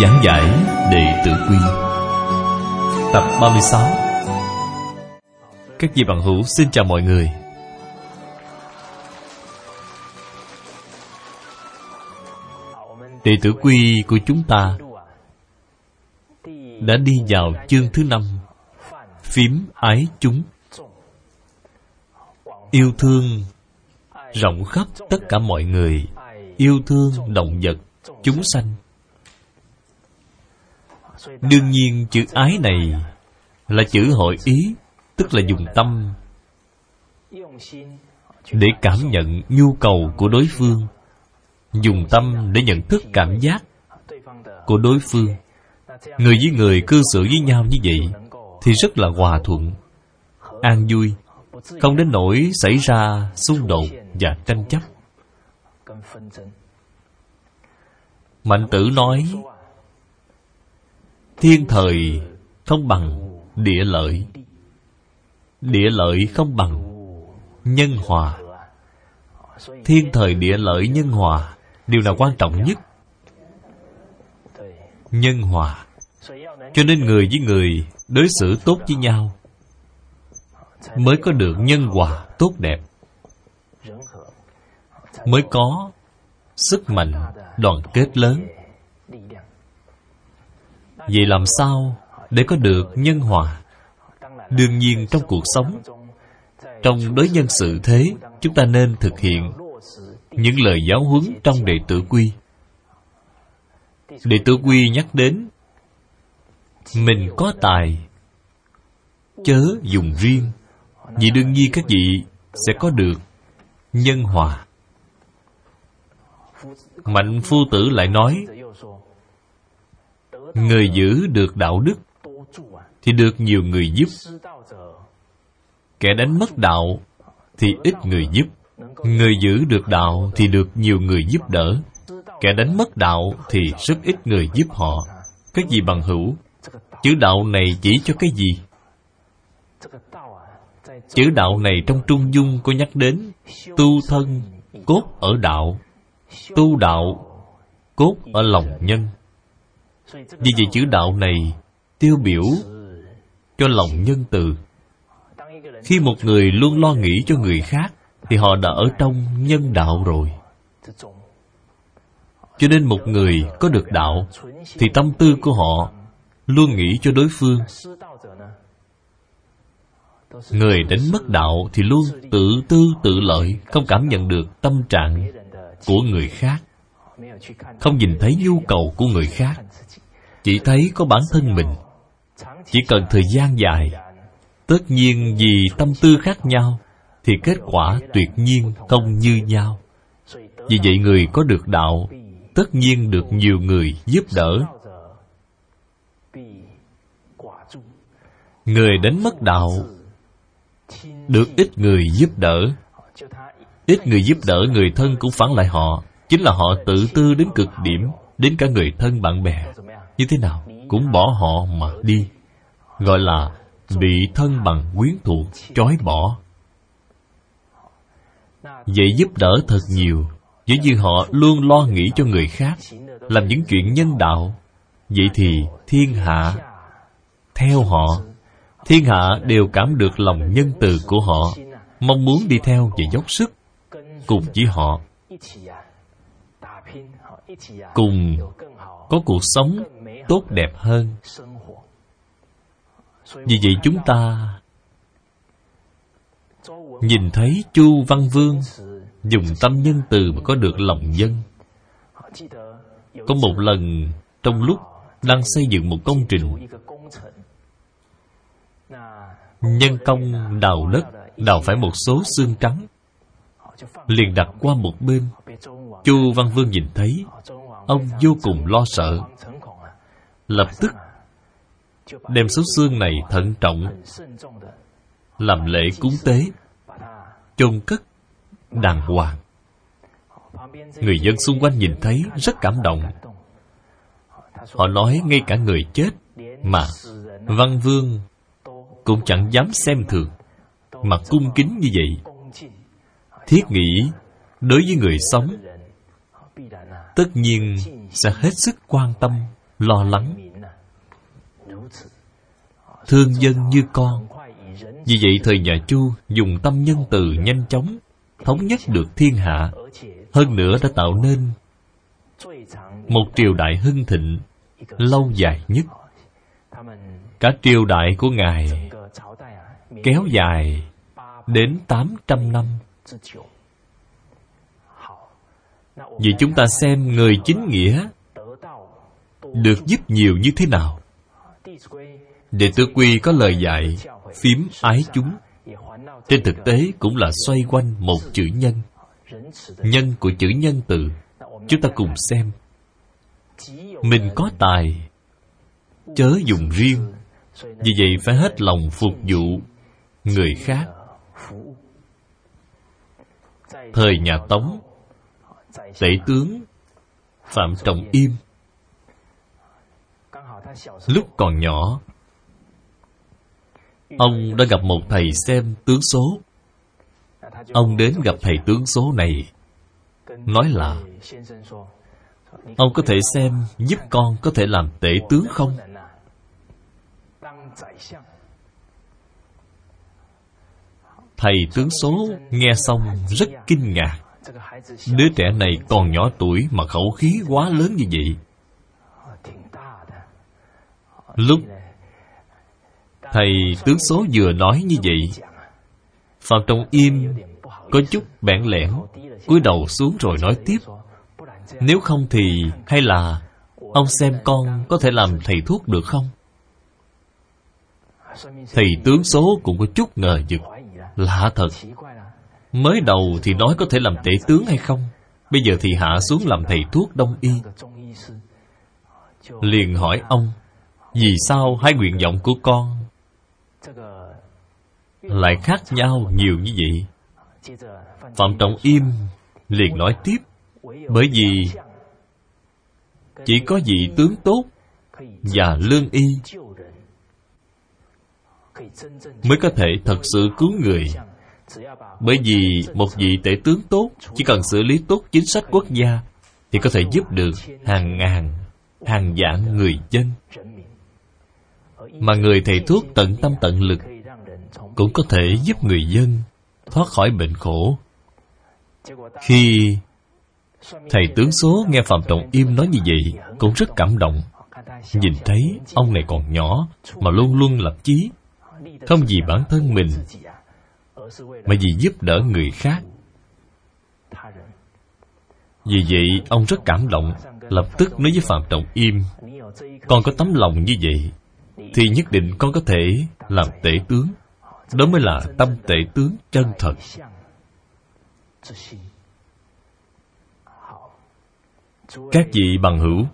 Giảng giải Đệ Tử Quy. Tập 36 Các vị bạn hữu xin chào mọi người. Đệ tử quy của chúng ta đã đi vào chương thứ năm, phím ái chúng. Yêu thương rộng khắp tất cả mọi người, yêu thương động vật, chúng sanh đương nhiên chữ ái này là chữ hội ý, tức là dùng tâm. Để cảm nhận nhu cầu của đối phương, dùng tâm để nhận thức cảm giác của đối phương. Người với người cư xử với nhau như vậy thì rất là hòa thuận, an vui, không đến nỗi xảy ra xung đột và tranh chấp. Mạnh tử nói thiên thời không bằng địa lợi. Địa lợi không bằng nhân hòa. Thiên thời địa lợi nhân hòa, điều nào quan trọng nhất? Nhân hòa. Cho nên người với người đối xử tốt với nhau mới có được nhân hòa tốt đẹp. Mới có sức mạnh đoàn kết lớn vậy làm sao để có được nhân hòa? Đương nhiên trong cuộc sống, trong đối nhân sự thế, chúng ta nên thực hiện những lời giáo huấn trong đệ tử quy. Đệ tử quy nhắc đến, mình có tài, chớ dùng riêng, vì đương nhiên các vị sẽ có được nhân hòa. Mạnh phu tử lại nói người giữ được đạo đức thì được nhiều người giúp. Kẻ đánh mất đạo thì ít người giúp. Người giữ được đạo thì được nhiều người giúp đỡ. Kẻ đánh mất đạo thì rất ít người giúp họ. Cái gì bằng hữu? Chữ đạo này chỉ cho cái gì? Chữ đạo này trong trung dung có nhắc đến tu thân cốt ở đạo. Tu đạo cốt ở lòng nhân vì vậy chữ đạo này tiêu biểu cho lòng nhân từ. Khi một người luôn lo nghĩ cho người khác, thì họ đã ở trong nhân đạo rồi. Cho nên một người có được đạo, thì tâm tư của họ luôn nghĩ cho đối phương. Người đánh mất đạo thì luôn tự tư tự lợi, không cảm nhận được tâm trạng của người khác. Không nhìn thấy nhu cầu của người khác chỉ thấy có bản thân mình. Chỉ cần thời gian dài, tất nhiên vì tâm tư khác nhau, thì kết quả tuyệt nhiên không như nhau. Vì vậy người có được đạo, tất nhiên được nhiều người giúp đỡ. Người đánh mất đạo, được ít người giúp đỡ. Ít người giúp đỡ người thân cũng phản lại họ, chính là họ tự tư đến cực điểm, đến cả người thân bạn bè như thế nào cũng bỏ họ mà đi, gọi là bị thân bằng quyến thuộc trói bỏ. Vậy giúp đỡ thật nhiều giống như họ luôn lo nghĩ cho người khác, làm những chuyện nhân đạo. Vậy thì thiên hạ theo họ, thiên hạ đều cảm được lòng nhân từ của họ, mong muốn đi theo và dốc sức cùng với họ. Cùng có cuộc sống tốt đẹp hơn. Vì vậy chúng ta nhìn thấy chu văn vương dùng tâm nhân từ mà có được lòng dân có một lần trong lúc đang xây dựng một công trình, nhân công đào đất, đào phải một số xương trắng, liền đặt qua một bên. Chu văn vương nhìn thấy, ông vô cùng lo sợ lập tức đem số xương này thận trọng, làm lễ cúng tế, chôn cất đàng hoàng. Người dân xung quanh nhìn thấy rất cảm động. Họ nói ngay cả người chết mà văn vương cũng chẳng dám xem thường. Mà cung kính như vậy, thiết nghĩ đối với người sống, tất nhiên sẽ hết sức quan tâm lo lắng. Thương dân như con. Vì vậy thời nhà chu dùng tâm nhân từ nhanh chóng, thống nhất được thiên hạ. Hơn nữa đã tạo nên một triều đại hưng thịnh lâu dài nhất. Cả triều đại của ngài kéo dài đến tám trăm năm. Vì chúng ta xem người chính nghĩa được giúp nhiều như thế nào? Đệ tử quy có lời dạy, phím ái chúng. Trên thực tế cũng là xoay quanh một chữ nhân. Nhân của chữ nhân từ, chúng ta cùng xem. Mình có tài, chớ dùng riêng. Vì vậy phải hết lòng phục vụ người khác. Thời nhà tống, tể tướng phạm trọng im lúc còn nhỏ, ông đã gặp một thầy xem tướng số. Ông đến gặp thầy tướng số này, nói là, ông có thể xem giúp con có thể làm tể tướng không? Thầy tướng số nghe xong rất kinh ngạc. Đứa trẻ này còn nhỏ tuổi mà khẩu khí quá lớn như vậy lúc thầy tướng số vừa nói như vậy phạm trọng im có chút bẽn lẽn, cúi đầu xuống rồi nói tiếp, nếu không thì hay là ông xem con có thể làm thầy thuốc được không? Thầy tướng số cũng có chút ngờ vực, lạ thật, mới đầu thì nói có thể làm tể tướng hay không? Bây giờ thì hạ xuống làm thầy thuốc đông y. Liền hỏi ông vì sao hai nguyện vọng của con lại khác nhau nhiều như vậy? Phạm trọng im liền nói tiếp, bởi vì chỉ có vị tướng tốt và lương y mới có thể thật sự cứu người. Bởi vì một vị tể tướng tốt chỉ cần xử lý tốt chính sách quốc gia thì có thể giúp được hàng ngàn, hàng vạn người dân mà người thầy thuốc tận tâm tận lực cũng có thể giúp người dân thoát khỏi bệnh khổ. Khi thầy tướng số nghe phạm trọng im nói như vậy, cũng rất cảm động. Nhìn thấy ông này còn nhỏ mà luôn luôn lập chí, không vì bản thân mình, mà vì giúp đỡ người khác. Vì vậy, ông rất cảm động, lập tức nói với phạm trọng im, con có tấm lòng như vậy thì nhất định con có thể làm tể tướng. Đó mới là tâm tể tướng chân thật. Các vị bằng hữu,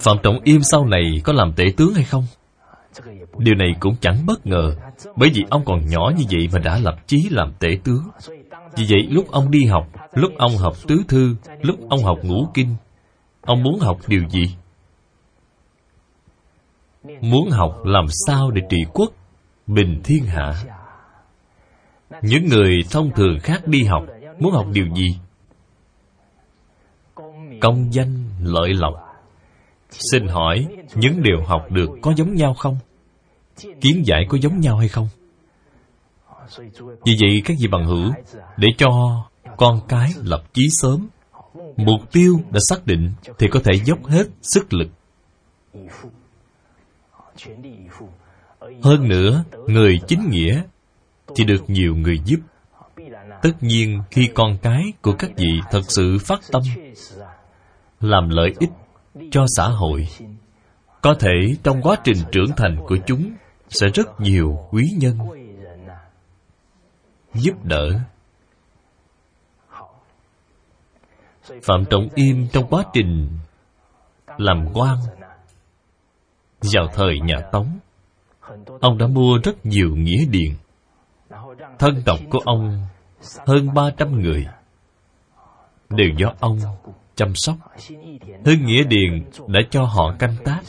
phạm trọng im sau này có làm tể tướng hay không? Điều này cũng chẳng bất ngờ, bởi vì ông còn nhỏ như vậy mà đã lập chí làm tể tướng. Vì vậy lúc ông đi học, lúc ông học tứ thư, lúc ông học ngũ kinh, ông muốn học điều gì? Muốn học làm sao để trị quốc, bình thiên hạ? Những người thông thường khác đi học, muốn học điều gì? Công danh, lợi lộc. Xin hỏi, những điều học được có giống nhau không? Kiến giải có giống nhau hay không? Vì vậy, các vị bằng hữu, để cho con cái lập chí sớm, mục tiêu đã xác định thì có thể dốc hết sức lực hơn nữa, người chính nghĩa thì được nhiều người giúp. Tất nhiên, khi con cái của các vị thật sự phát tâm, làm lợi ích cho xã hội, có thể trong quá trình trưởng thành của chúng sẽ rất nhiều quý nhân giúp đỡ. Phạm trọng im trong quá trình làm quan vào thời nhà Tống. Ông đã mua rất nhiều nghĩa điền. Thân tộc của ông Hơn 300 người. Đều do ông chăm sóc. Hưng Nghĩa Điền đã cho họ canh tác.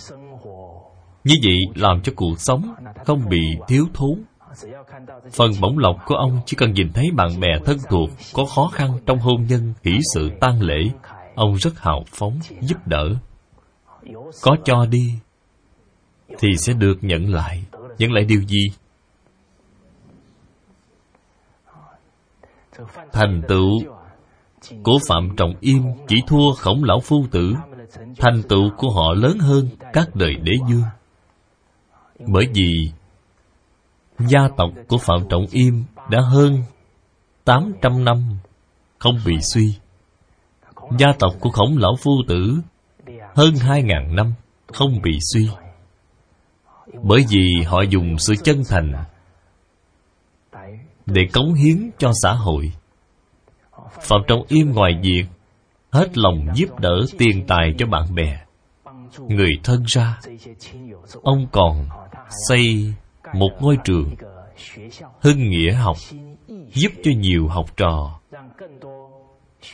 Như vậy làm cho cuộc sống Không bị thiếu thốn. Phần bổng lộc của ông chỉ cần nhìn thấy bạn bè thân thuộc Có khó khăn trong hôn nhân, hỷ sự tang lễ Ông rất hào phóng, giúp đỡ. Có cho đi thì sẽ được nhận lại Nhận lại điều gì? Thành tựu của Phạm Trọng Im chỉ thua khổng lão phu tử Thành tựu của họ lớn hơn các đời đế vương Bởi vì gia tộc của Phạm Trọng Im đã hơn 800 năm không bị suy. Gia tộc của khổng lão phu tử hơn 2.000 năm không bị suy. Bởi vì họ dùng sự chân thành để cống hiến cho xã hội. Phạm Trọng Im ngoài việc hết lòng giúp đỡ tiền tài cho bạn bè, người thân ra, ông còn xây một ngôi trường hưng nghĩa học giúp cho nhiều học trò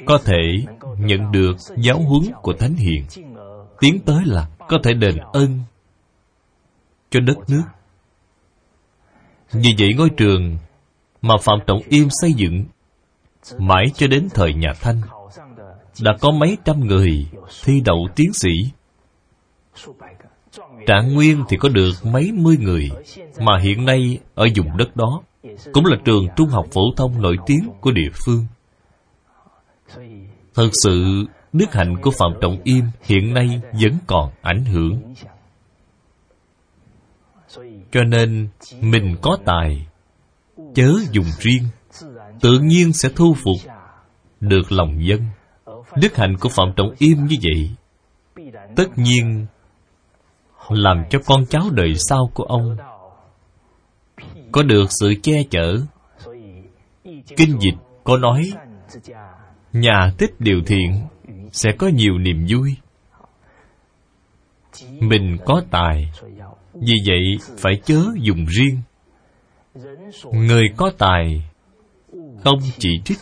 có thể nhận được giáo huấn của thánh hiền tiến tới là có thể đền ơn cho đất nước. Vì vậy ngôi trường mà phạm trọng Yêm xây dựng mãi cho đến thời nhà thanh đã có mấy trăm người thi đậu tiến sĩ. Trạng Nguyên thì có được mấy mươi người Mà hiện nay ở vùng đất đó, Cũng là trường trung học phổ thông nổi tiếng của địa phương. Thật sự, Đức hạnh của Phạm Trọng Im hiện nay vẫn còn ảnh hưởng. Cho nên mình có tài, Chớ dùng riêng, Tự nhiên sẽ thu phục Được lòng dân. Đức hạnh của Phạm Trọng Im như vậy, Tất nhiên làm cho con cháu đời sau của ông có được sự che chở. Kinh dịch có nói, nhà tích điều thiện sẽ có nhiều niềm vui mình có tài. Vì vậy phải chớ dùng riêng. Người có tài không chỉ trích.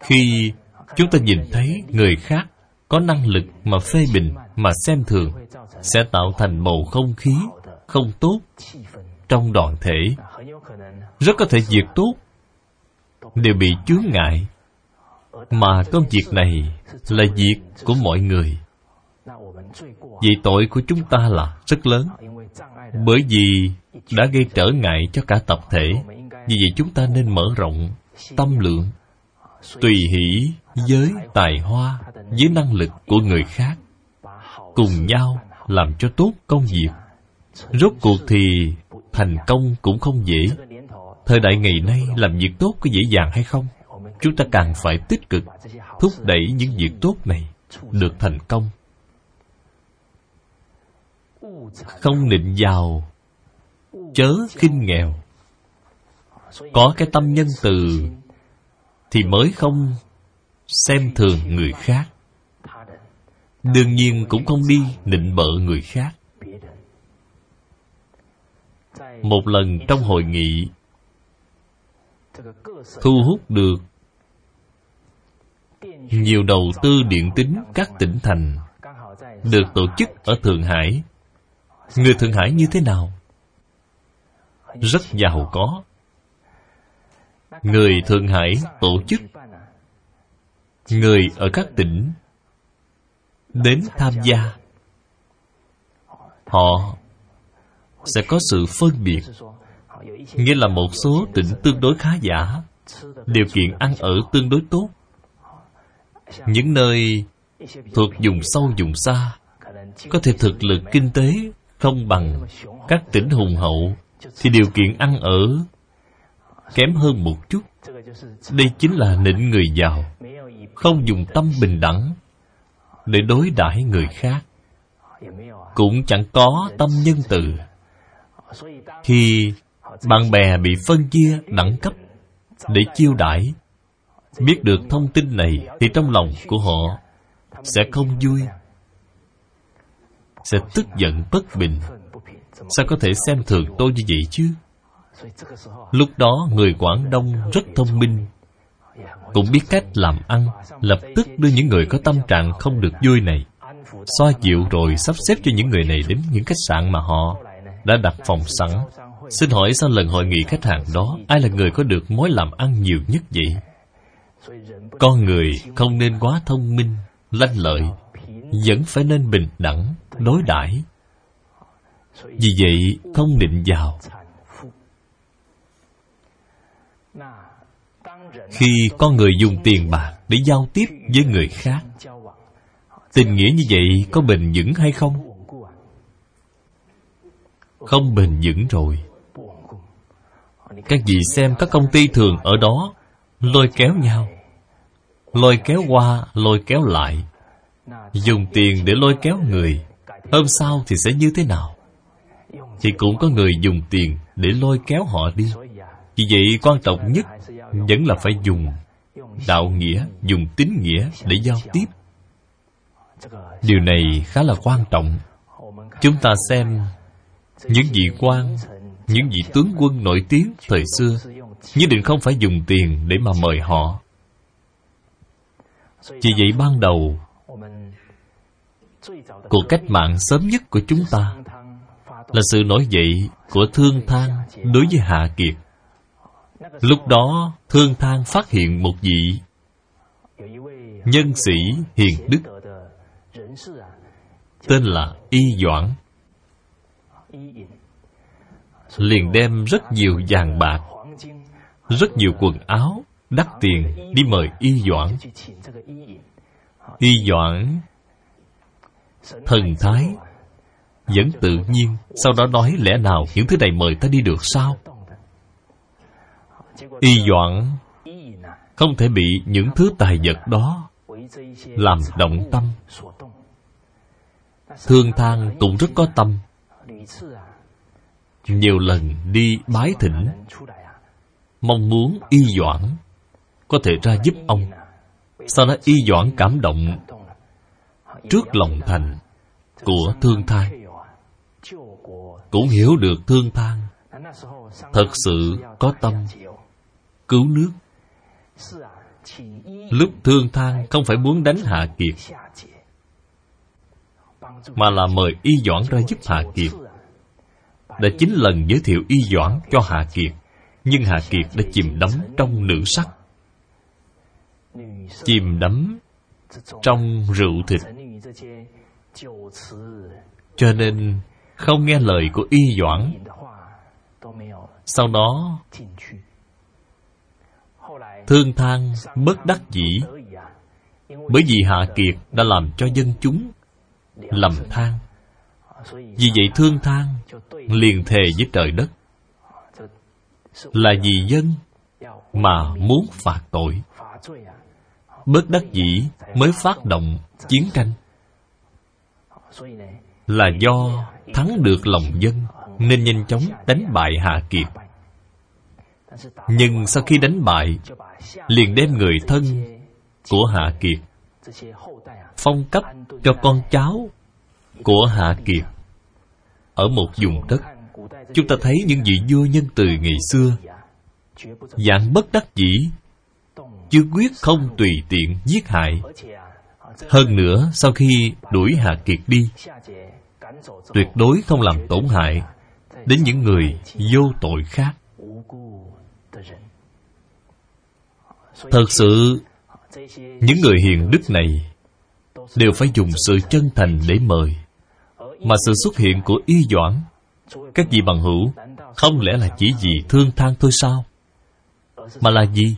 Khi chúng ta nhìn thấy người khác có năng lực mà phê bình, mà xem thường, sẽ tạo thành bầu không khí không tốt trong đoàn thể. Rất có thể việc tốt đều bị chướng ngại. Mà công việc này là việc của mọi người vì tội của chúng ta là rất lớn. Bởi vì đã gây trở ngại cho cả tập thể. Vì vậy chúng ta nên mở rộng tâm lượng, tùy hỷ với tài hoa với năng lực của người khác, cùng nhau làm cho tốt công việc. Rốt cuộc thì thành công cũng không dễ. Thời đại ngày nay làm việc tốt có dễ dàng hay không? Chúng ta càng phải tích cực thúc đẩy những việc tốt này được thành công không định giàu chớ khinh nghèo. Có cái tâm nhân từ thì mới không xem thường người khác. Đương nhiên cũng không đi nịnh bợ người khác. Một lần trong hội nghị, thu hút được nhiều đầu tư điện tính các tỉnh thành, được tổ chức ở thượng hải người thượng hải như thế nào? Rất giàu có. Người thượng hải tổ chức. Người ở các tỉnh đến tham gia. Họ sẽ có sự phân biệt, nghĩa là một số tỉnh tương đối khá giả, điều kiện ăn ở tương đối tốt. Những nơi thuộc vùng sâu, vùng xa, có thể thực lực kinh tế không bằng các tỉnh hùng hậu thì điều kiện ăn ở kém hơn một chút. Đây chính là nịnh người giàu, không dùng tâm bình đẳng để đối đãi người khác. Cũng chẳng có tâm nhân từ. Khi bạn bè bị phân chia đẳng cấp để chiêu đãi, biết được thông tin này thì trong lòng của họ sẽ không vui sẽ tức giận bất bình. Sao có thể xem thường tôi như vậy chứ? Lúc đó người quảng đông rất thông minh. Cũng biết cách làm ăn, lập tức đưa những người có tâm trạng không được vui này. Xoa dịu rồi sắp xếp cho những người này đến những khách sạn mà họ đã đặt phòng sẵn. Xin hỏi sau lần hội nghị khách hàng đó, ai là người có được mối làm ăn nhiều nhất vậy? Con người không nên quá thông minh, lanh lợi vẫn phải nên bình đẳng, đối đãi. Vì vậy, không định vào. Khi con người dùng tiền bạc để giao tiếp với người khác, tình nghĩa như vậy có bền vững hay không? Không bền vững rồi. Các vị xem các công ty thường ở đó, lôi kéo nhau. Lôi kéo qua, lôi kéo lại dùng tiền để lôi kéo người. Hôm sau thì sẽ như thế nào? Thì cũng có người dùng tiền để lôi kéo họ đi. Vì vậy, quan trọng nhất vẫn là phải dùng đạo nghĩa, dùng tín nghĩa để giao tiếp. Điều này khá là quan trọng. Chúng ta xem những vị quan, những vị tướng quân nổi tiếng thời xưa nhất định không phải dùng tiền để mà mời họ. Vì vậy, ban đầu cuộc cách mạng sớm nhất của chúng ta là sự nổi dậy của thương thang đối với hạ kiệt. Lúc đó, thương thang phát hiện một vị nhân sĩ hiền đức, tên là y doãn. Liền đem rất nhiều vàng bạc, rất nhiều quần áo, đắt tiền đi mời y doãn. Y doãn thần thái vẫn tự nhiên, sau đó nói lẽ nào những thứ này mời ta đi được sao? Y doãn không thể bị những thứ tài vật đó làm động tâm. Thương thang cũng rất có tâm. Nhiều lần đi bái thỉnh, mong muốn y doãn có thể ra giúp ông. Sau đó y doãn cảm động trước lòng thành của thương thai, cũng hiểu được thương thang thật sự có tâm cứu nước. Lúc thương thang không phải muốn đánh hạ kiệt, mà là mời y doãn ra giúp hạ kiệt. Đã chín lần giới thiệu y doãn cho hạ kiệt, nhưng hạ kiệt đã chìm đắm trong nữ sắc. Chìm đắm trong rượu thịt cho nên không nghe lời của y doãn. Sau đó thương than bất đắc dĩ bởi vì hạ kiệt đã làm cho dân chúng lầm than. Vì vậy thương than liền thề với trời đất. Là vì dân mà muốn phạt tội. bất đắc dĩ mới phát động chiến tranh là do thắng được lòng dân, nên nhanh chóng đánh bại hạ kiệt. Nhưng sau khi đánh bại, liền đem người thân của hạ kiệt phong cấp cho con cháu của hạ kiệt. Ở một vùng đất, chúng ta thấy những vị vua nhân từ ngày xưa, dạng bất đắc dĩ chứ quyết không tùy tiện giết hại hơn nữa, sau khi đuổi hạ kiệt đi, tuyệt đối không làm tổn hại đến những người vô tội khác. Thật sự, những người hiền đức này đều phải dùng sự chân thành để mời, mà sự xuất hiện của y doãn, các vị bằng hữu, không lẽ là chỉ vì thương than thôi sao? Mà là gì?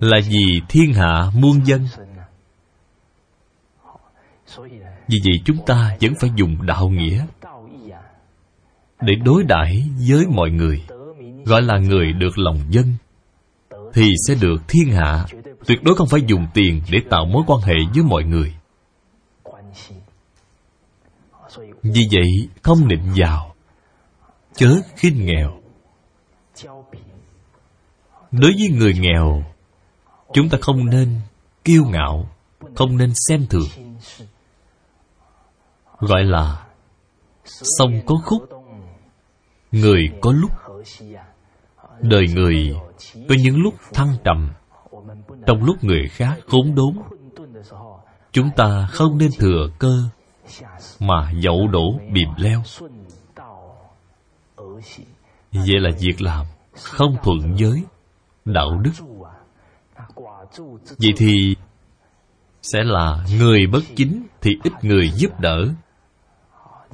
Là vì thiên hạ muôn dân vì vậy chúng ta vẫn phải dùng đạo nghĩa để đối đãi với mọi người, gọi là người được lòng dân, thì sẽ được thiên hạ. Tuyệt đối không phải dùng tiền để tạo mối quan hệ với mọi người. Vì vậy không nịnh giàu chớ khinh nghèo. Đối với người nghèo, chúng ta không nên kiêu ngạo, không nên xem thường gọi là sông có khúc. Người có lúc, đời người có những lúc thăng trầm. Trong lúc người khác khốn đốn, chúng ta không nên thừa cơ mà dậu đổ bìm leo. Vậy là việc làm không thuận giới, đạo đức. Vậy thì sẽ là người bất chính thì ít người giúp đỡ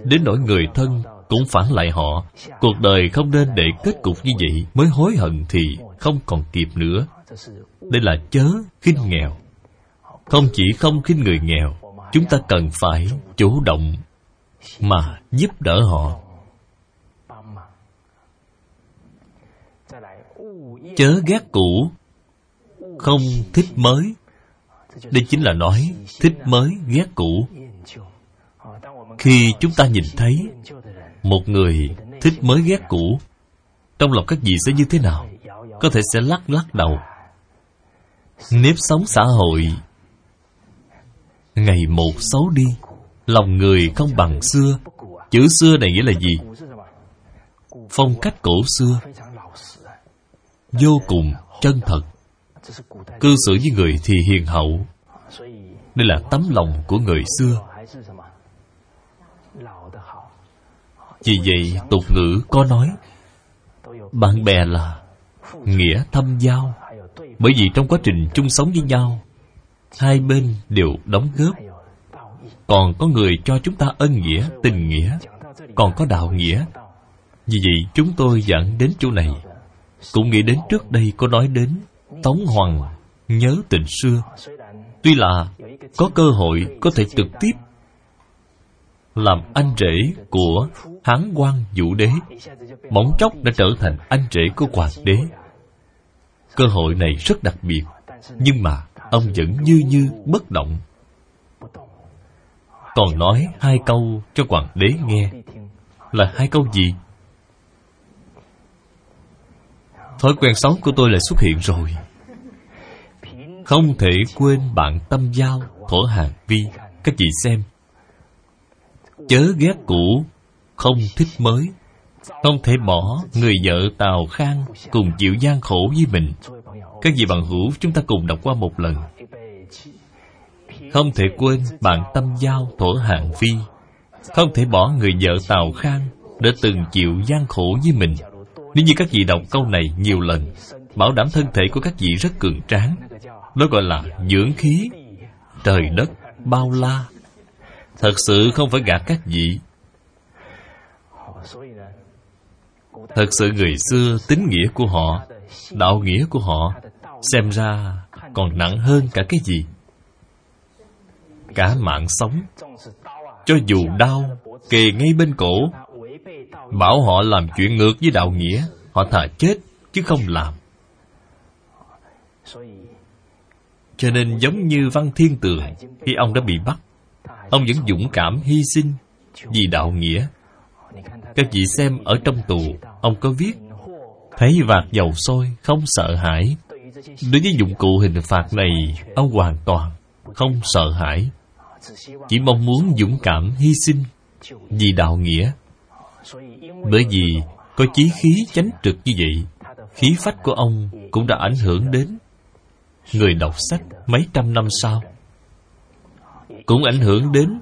đến nỗi người thân cũng phản lại họ. Cuộc đời không nên để kết cục như vậy. Mới hối hận thì không còn kịp nữa. Đây là chớ khinh nghèo. Không chỉ không khinh người nghèo, chúng ta cần phải chủ động mà giúp đỡ họ. Chớ ghét cũ, không thích mới. Đây chính là nói, thích mới ghét cũ khi chúng ta nhìn thấy một người thích mới ghét cũ, trong lòng các vị sẽ như thế nào? Có thể sẽ lắc lắc đầu. Nếp sống xã hội, ngày một xấu đi, lòng người không bằng xưa. Chữ xưa này nghĩa là gì? Phong cách cổ xưa. Vô cùng chân thật. Cư xử với người thì hiền hậu. Đây là tấm lòng của người xưa. Vì vậy, tục ngữ có nói, bạn bè là nghĩa thâm giao. Bởi vì trong quá trình chung sống với nhau, hai bên đều đóng góp. Còn có người cho chúng ta ân nghĩa, tình nghĩa, còn có đạo nghĩa. Vì vậy, chúng tôi dẫn đến chỗ này. Cũng nghĩ đến trước đây có nói đến tống hoàng, nhớ tình xưa. Tuy là có cơ hội có thể trực tiếp làm anh rể của hán quan vũ đế. Móng chốc đã trở thành anh rể của hoàng đế. Cơ hội này rất đặc biệt, nhưng mà ông vẫn như như bất động. Còn nói hai câu cho hoàng đế nghe. Là hai câu gì? Thói quen xấu của tôi lại xuất hiện rồi. Không thể quên bạn tâm giao, thổ hàng vi. Các chị xem chớ ghét cũ, không thích mới. Không thể bỏ người vợ tào khang cùng chịu gian khổ với mình. Các vị bằng hữu, chúng ta cùng đọc qua một lần. Không thể quên bạn tâm giao thổ hạng phi. Không thể bỏ người vợ tào khang đã từng chịu gian khổ với mình. Nếu như các vị đọc câu này nhiều lần, bảo đảm thân thể của các vị rất cường tráng nó gọi là dưỡng khí. Trời đất bao la thật sự không phải gạt các vị. Thật sự người xưa tính nghĩa của họ, đạo nghĩa của họ, xem ra còn nặng hơn cả cái gì. Cả mạng sống, cho dù đau, kề ngay bên cổ, bảo họ làm chuyện ngược với đạo nghĩa, họ thà chết chứ không làm. Cho nên giống như văn thiên tường, khi ông đã bị bắt ông vẫn dũng cảm hy sinh vì đạo nghĩa. Các vị xem ở trong tù, ông có viết, thấy vạt dầu sôi, không sợ hãi. Đối với dụng cụ hình phạt này, ông hoàn toàn không sợ hãi. Chỉ mong muốn dũng cảm hy sinh vì đạo nghĩa. Bởi vì có chí khí chánh trực như vậy, khí phách của ông cũng đã ảnh hưởng đến người đọc sách mấy trăm năm sau cũng ảnh hưởng đến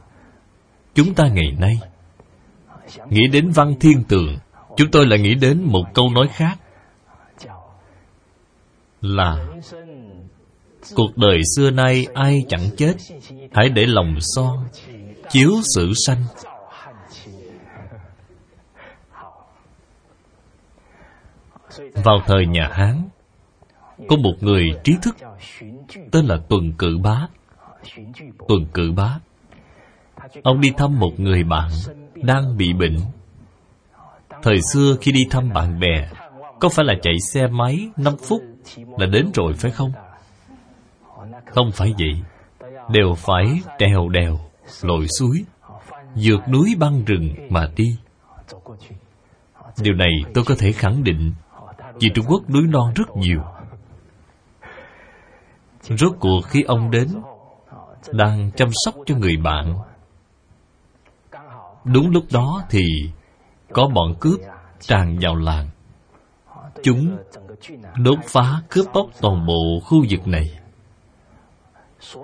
chúng ta ngày nay. Nghĩ đến văn thiên tường, chúng tôi lại nghĩ đến một câu nói khác. Là, cuộc đời xưa nay ai chẳng chết, hãy để lòng son chiếu sự sanh. Vào thời nhà hán, có một người trí thức, tên là tuần cự bá tuần cử bá. Ông đi thăm một người bạn đang bị bệnh. Thời xưa khi đi thăm bạn bè, có phải là chạy xe máy 5 phút là đến rồi phải không? Không phải vậy. Đều phải trèo đèo, lội suối, vượt núi băng rừng mà đi. Điều này tôi có thể khẳng định, vì trung quốc núi non rất nhiều. Rốt cuộc khi ông đến đang chăm sóc cho người bạn. Đúng lúc đó thì Có bọn cướp tràn vào làng. Chúng đốt phá, cướp bóc toàn bộ khu vực này.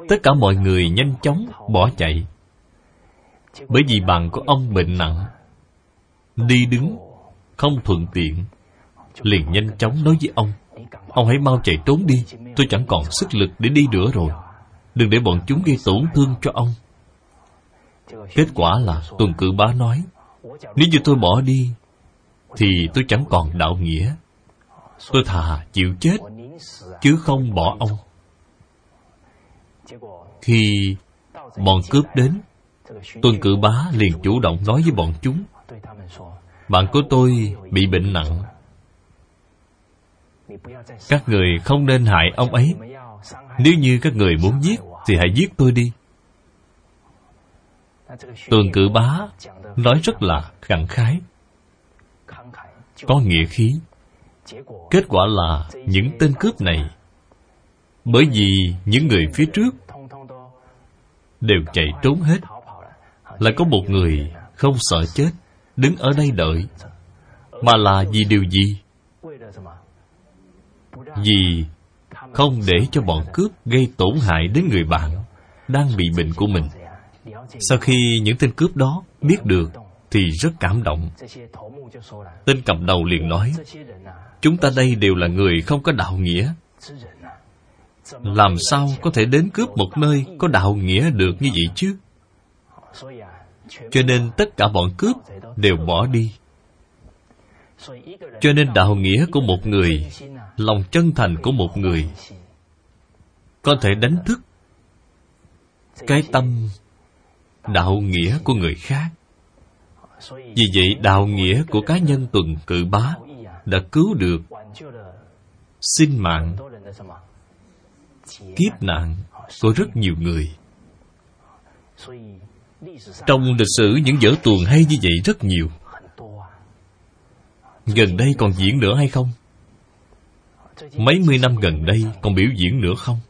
Tất cả mọi người nhanh chóng bỏ chạy. Bởi vì bạn của ông bệnh nặng, Đi đứng Không thuận tiện, Liền nhanh chóng nói với ông Ông hãy mau chạy trốn đi, Tôi chẳng còn sức lực để đi nữa rồi. Đừng để bọn chúng gây tổn thương cho ông. Kết quả là tuần cử bá nói, Nếu như tôi bỏ đi, Thì tôi chẳng còn đạo nghĩa. Tôi thà chịu chết, Chứ không bỏ ông. Khi bọn cướp đến Tuần cử bá liền chủ động nói với bọn chúng, Bạn của tôi bị bệnh nặng. Các người không nên hại ông ấy. Nếu như các người muốn giết, Thì hãy giết tôi đi. Tường cử bá Nói rất là khẳng khái. Có nghĩa khí. Kết quả là những tên cướp này, Bởi vì những người phía trước Đều chạy trốn hết Lại có một người không sợ chết Đứng ở đây đợi, Mà là vì điều gì? Vì không để cho bọn cướp gây tổn hại đến người bạn đang bị bệnh của mình. Sau khi những tên cướp đó biết được thì rất cảm động. Tên cầm đầu liền nói, chúng ta đây đều là người không có đạo nghĩa. Làm sao có thể đến cướp một nơi có đạo nghĩa được như vậy chứ? Cho nên tất cả bọn cướp đều bỏ đi. Cho nên đạo nghĩa của một người, lòng chân thành của một người. Có thể đánh thức cái tâm đạo nghĩa của người khác. Vì vậy, đạo nghĩa của cá nhân tuần cự bá đã cứu được sinh mạng, kiếp nạn của rất nhiều người. Trong lịch sử, những vở tuồng hay như vậy rất nhiều. Gần đây còn diễn nữa hay không? Mấy mươi năm gần đây còn biểu diễn nữa không?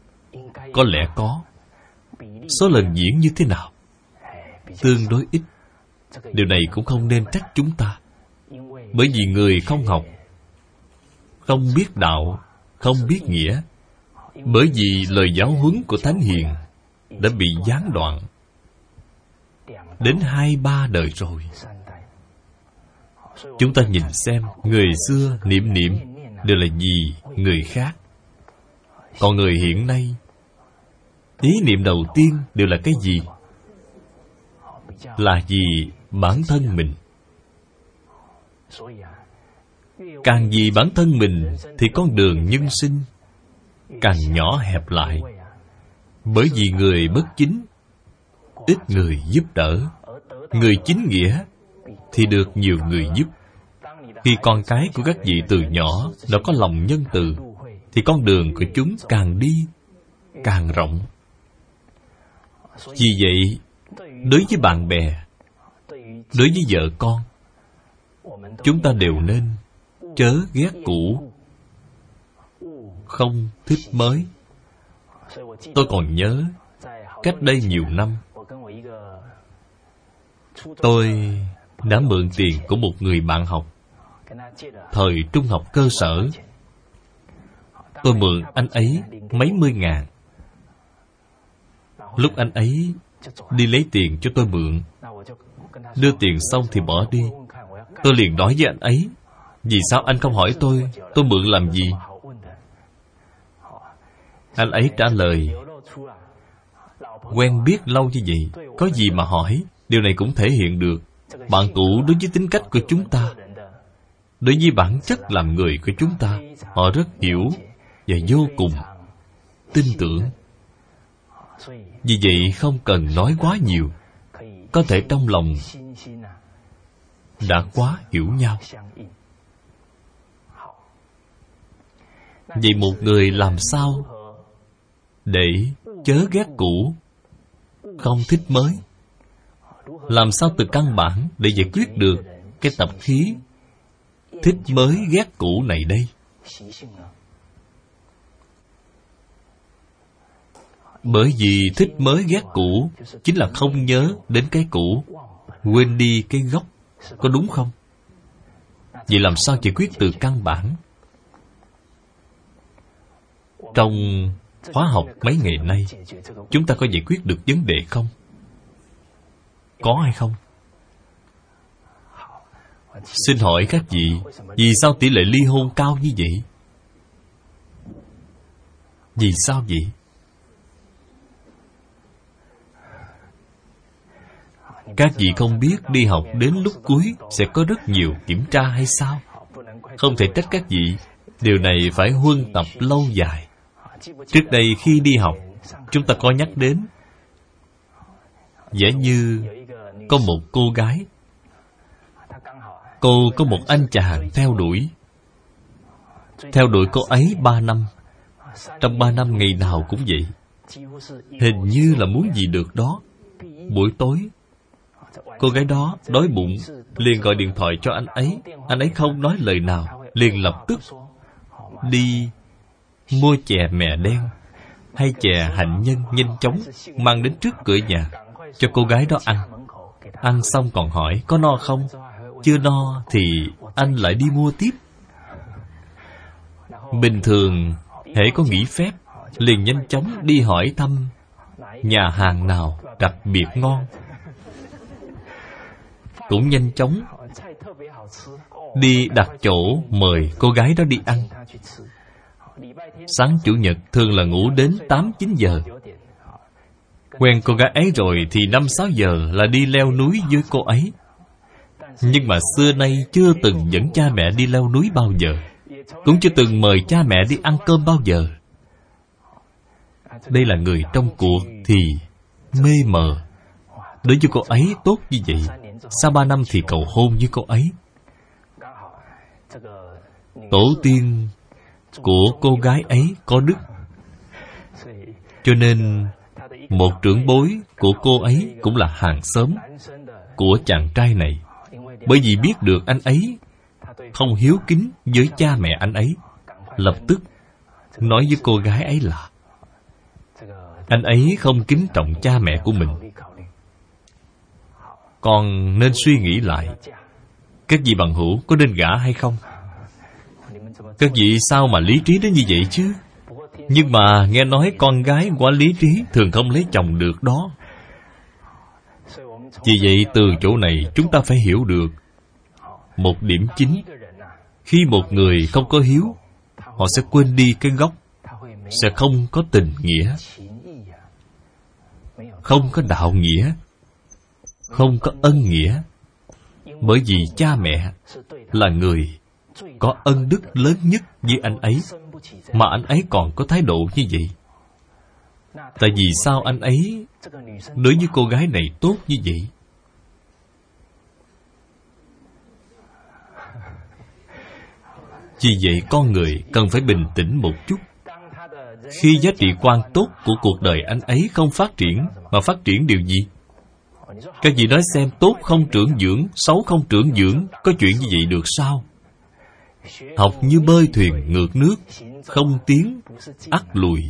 Có lẽ có. Số lần diễn như thế nào? Tương đối ít. Điều này cũng không nên trách chúng ta. Bởi vì người không học, không biết đạo, không biết nghĩa. Bởi vì lời giáo huấn của thánh hiền đã bị gián đoạn đến hai, ba đời rồi. Chúng ta nhìn xem người xưa niệm niệm đều là gì? Người khác. Còn người hiện nay, ý niệm đầu tiên đều là cái gì? Là vì bản thân mình? Càng vì bản thân mình thì con đường nhân sinh càng nhỏ hẹp lại. Bởi vì người bất chính, ít người giúp đỡ. Người chính nghĩa thì được nhiều người giúp khi con cái của các vị từ nhỏ đã có lòng nhân từ, thì con đường của chúng càng đi, càng rộng. Vì vậy, đối với bạn bè, đối với vợ con, chúng ta đều nên chớ ghét cũ, không thích mới. Tôi còn nhớ cách đây nhiều năm, tôi đã mượn tiền của một người bạn học thời trung học cơ sở, tôi mượn anh ấy mấy mươi ngàn. Lúc anh ấy đi lấy tiền cho tôi mượn, đưa tiền xong thì bỏ đi. Tôi liền nói với anh ấy, vì sao anh không hỏi tôi? Tôi mượn làm gì? Anh ấy trả lời, quen biết lâu như vậy, có gì mà hỏi? Điều này cũng thể hiện được. Bạn cũ đối với tính cách của chúng ta đối với bản chất làm người của chúng ta, họ rất hiểu và vô cùng tin tưởng. Vì vậy không cần nói quá nhiều, có thể trong lòng đã quá hiểu nhau. Vậy một người làm sao để chớ ghét cũ không thích mới? Làm sao từ căn bản để giải quyết được cái tập khí thích mới ghét cũ này đây? Bởi vì thích mới ghét cũ chính là không nhớ đến cái cũ, quên đi cái gốc, có đúng không? Vậy làm sao giải quyết từ căn bản? Trong khóa học mấy ngày nay, chúng ta có giải quyết được vấn đề không? Có hay không? Xin hỏi các vị, vì sao tỷ lệ ly hôn cao như vậy? Vì sao vậy? Các vị không biết đi học đến lúc cuối sẽ có rất nhiều kiểm tra hay sao? Không thể trách các vị, điều này phải huân tập lâu dài. Trước đây khi đi học, chúng ta có nhắc đến, giả như có một cô gái cô có một anh chàng theo đuổi. Theo đuổi cô ấy ba năm. Trong ba năm ngày nào cũng vậy. Hình như là muốn gì được đó. Buổi tối, cô gái đó đói bụng, liền gọi điện thoại cho anh ấy. Anh ấy không nói lời nào, liền lập tức đi mua chè mè đen hay chè hạnh nhân nhanh chóng mang đến trước cửa nhà cho cô gái đó ăn. Ăn xong còn hỏi, có no không? Chưa no thì anh lại đi mua tiếp. Bình thường, hễ có nghỉ phép, liền nhanh chóng đi hỏi thăm nhà hàng nào đặc biệt ngon. Cũng nhanh chóng đi đặt chỗ mời cô gái đó đi ăn. Sáng chủ nhật, thường là ngủ đến tám, chín giờ. Quen cô gái ấy rồi thì năm, sáu giờ là đi leo núi với cô ấy nhưng mà xưa nay chưa từng dẫn cha mẹ đi leo núi bao giờ. Cũng chưa từng mời cha mẹ đi ăn cơm bao giờ. Đây là người trong cuộc thì mê mờ. Đối với cô ấy tốt như vậy, sau ba năm thì cầu hôn với cô ấy. Tổ tiên của cô gái ấy có đức. Cho nên một trưởng bối của cô ấy cũng là hàng xóm của chàng trai này bởi vì biết được anh ấy không hiếu kính với cha mẹ anh ấy. Lập tức nói với cô gái ấy là, anh ấy không kính trọng cha mẹ của mình. Còn nên suy nghĩ lại, các vị bằng hữu có nên gả hay không? Các vị sao mà lý trí đến như vậy chứ? Nhưng mà nghe nói con gái quá lý trí thường không lấy chồng được đó vì vậy, từ chỗ này chúng ta phải hiểu được một điểm chính. Khi một người không có hiếu, họ sẽ quên đi cái gốc, sẽ không có tình nghĩa, không có đạo nghĩa, không có ân nghĩa. Bởi vì cha mẹ là người có ân đức lớn nhất với anh ấy, mà anh ấy còn có thái độ như vậy. Tại vì sao anh ấy đối với cô gái này tốt như vậy? Vì vậy con người cần phải bình tĩnh một chút. Khi giá trị quan tốt của cuộc đời anh ấy không phát triển, mà phát triển điều gì? Các vị nói xem tốt không trưởng dưỡng, xấu không trưởng dưỡng, có chuyện như vậy được sao? Học như bơi thuyền, ngược nước, không tiến ắt lùi.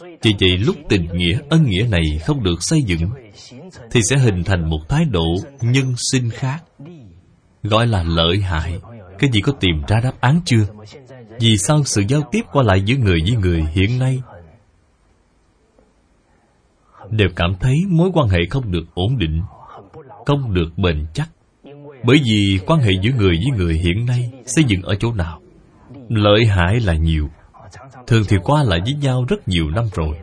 Vì vậy lúc tình nghĩa, ân nghĩa này không được xây dựng, thì sẽ hình thành một thái độ nhân sinh khác, gọi là lợi hại cái gì có tìm ra đáp án chưa? Vì sao sự giao tiếp qua lại giữa người với người hiện nay? Đều cảm thấy mối quan hệ không được ổn định, không được bền chắc. Bởi vì quan hệ giữa người với người hiện nay xây dựng ở chỗ nào? Lợi hại là nhiều. Thường thì qua lại với nhau rất nhiều năm rồi.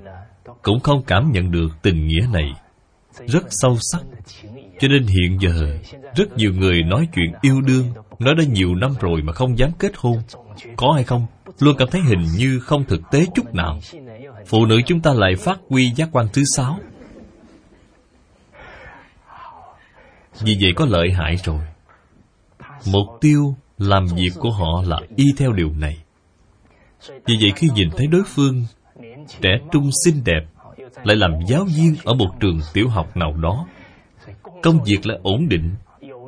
Cũng không cảm nhận được tình nghĩa này. Rất sâu sắc. Cho nên hiện giờ, rất nhiều người nói chuyện yêu đương nói đã nhiều năm rồi mà không dám kết hôn. Có hay không? Luôn cảm thấy hình như không thực tế chút nào. Phụ nữ chúng ta lại phát huy giác quan thứ sáu. Vì vậy có lợi hại rồi. Mục tiêu làm việc của họ là y theo điều này. Vì vậy khi nhìn thấy đối phương, trẻ trung xinh đẹp, lại làm giáo viên ở một trường tiểu học nào đó, công việc lại ổn định,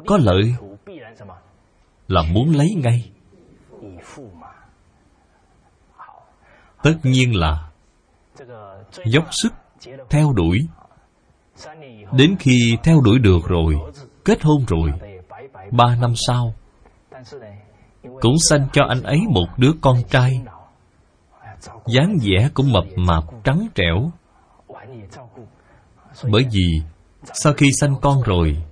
có lợi là muốn lấy ngay. Tất nhiên là dốc sức theo đuổi. Đến khi theo đuổi được rồi, Kết hôn rồi, Ba năm sau, Cũng sanh cho anh ấy một đứa con trai. dáng vẻ cũng mập mạp, trắng trẻo. Bởi vì sau khi sanh con rồi,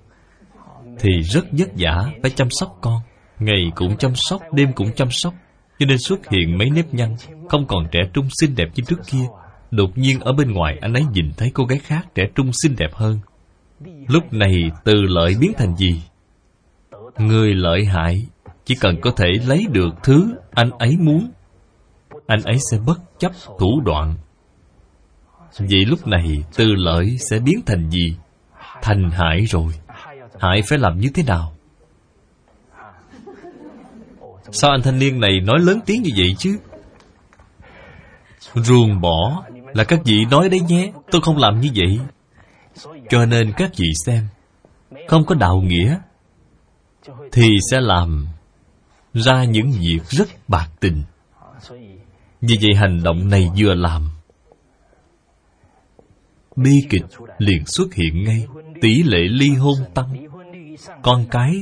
thì rất vất vả phải chăm sóc con ngày cũng chăm sóc, đêm cũng chăm sóc, cho nên xuất hiện mấy nếp nhăn, không còn trẻ trung xinh đẹp như trước kia. Đột nhiên ở bên ngoài anh ấy nhìn thấy cô gái khác trẻ trung xinh đẹp hơn. Lúc này từ lợi biến thành gì? Người lợi hại, chỉ cần có thể lấy được thứ anh ấy muốn, anh ấy sẽ bất chấp thủ đoạn. Vậy lúc này từ lợi sẽ biến thành gì? Thành hại rồi. Hại phải làm như thế nào? Sao anh thanh niên này nói lớn tiếng như vậy chứ? Ruồng bỏ là các vị nói đấy nhé, tôi không làm như vậy. Cho nên các vị xem, không có đạo nghĩa, thì sẽ làm ra những việc rất bạc tình. Vì vậy hành động này vừa làm, bi kịch liền xuất hiện ngay, tỷ lệ ly hôn tăng. Con cái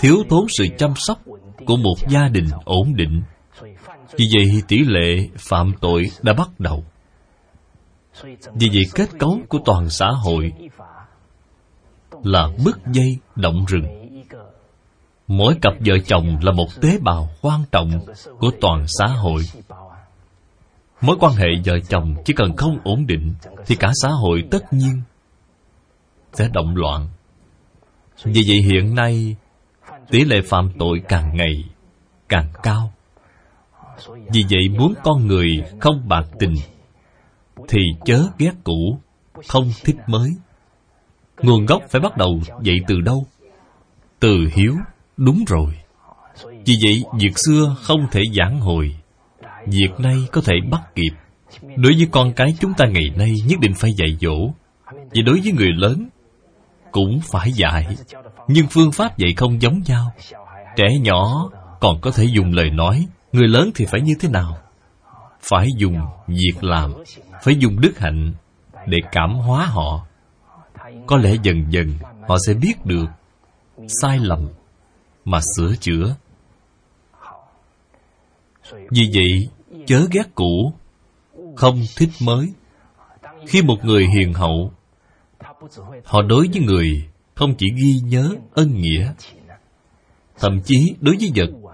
thiếu thốn sự chăm sóc của một gia đình ổn định. Vì vậy, tỷ lệ phạm tội đã bắt đầu. Vì vậy, kết cấu của toàn xã hội là bức dây động rừng. Mỗi cặp vợ chồng là một tế bào quan trọng của toàn xã hội. Mối quan hệ vợ chồng chỉ cần không ổn định thì cả xã hội tất nhiên sẽ động loạn. Vì vậy, hiện nay tỷ lệ phạm tội càng ngày, càng cao. Vì vậy muốn con người không bạc tình, thì chớ ghét cũ, không thích mới. Nguồn gốc phải bắt đầu dậy từ đâu? Từ hiếu, đúng rồi. Vì vậy việc xưa không thể giảng hồi, việc nay có thể bắt kịp. Đối với con cái chúng ta ngày nay nhất định phải dạy dỗ. Vì đối với người lớn cũng phải dạy. Nhưng phương pháp dạy không giống nhau. Trẻ nhỏ còn có thể dùng lời nói, người lớn thì phải như thế nào? Phải dùng việc làm, phải dùng đức hạnh để cảm hóa họ. Có lẽ dần dần họ sẽ biết được sai lầm mà sửa chữa. Vì vậy, chớ ghét cũ, không thích mới. Khi một người hiền hậu họ đối với người không chỉ ghi nhớ ân nghĩa, thậm chí đối với vật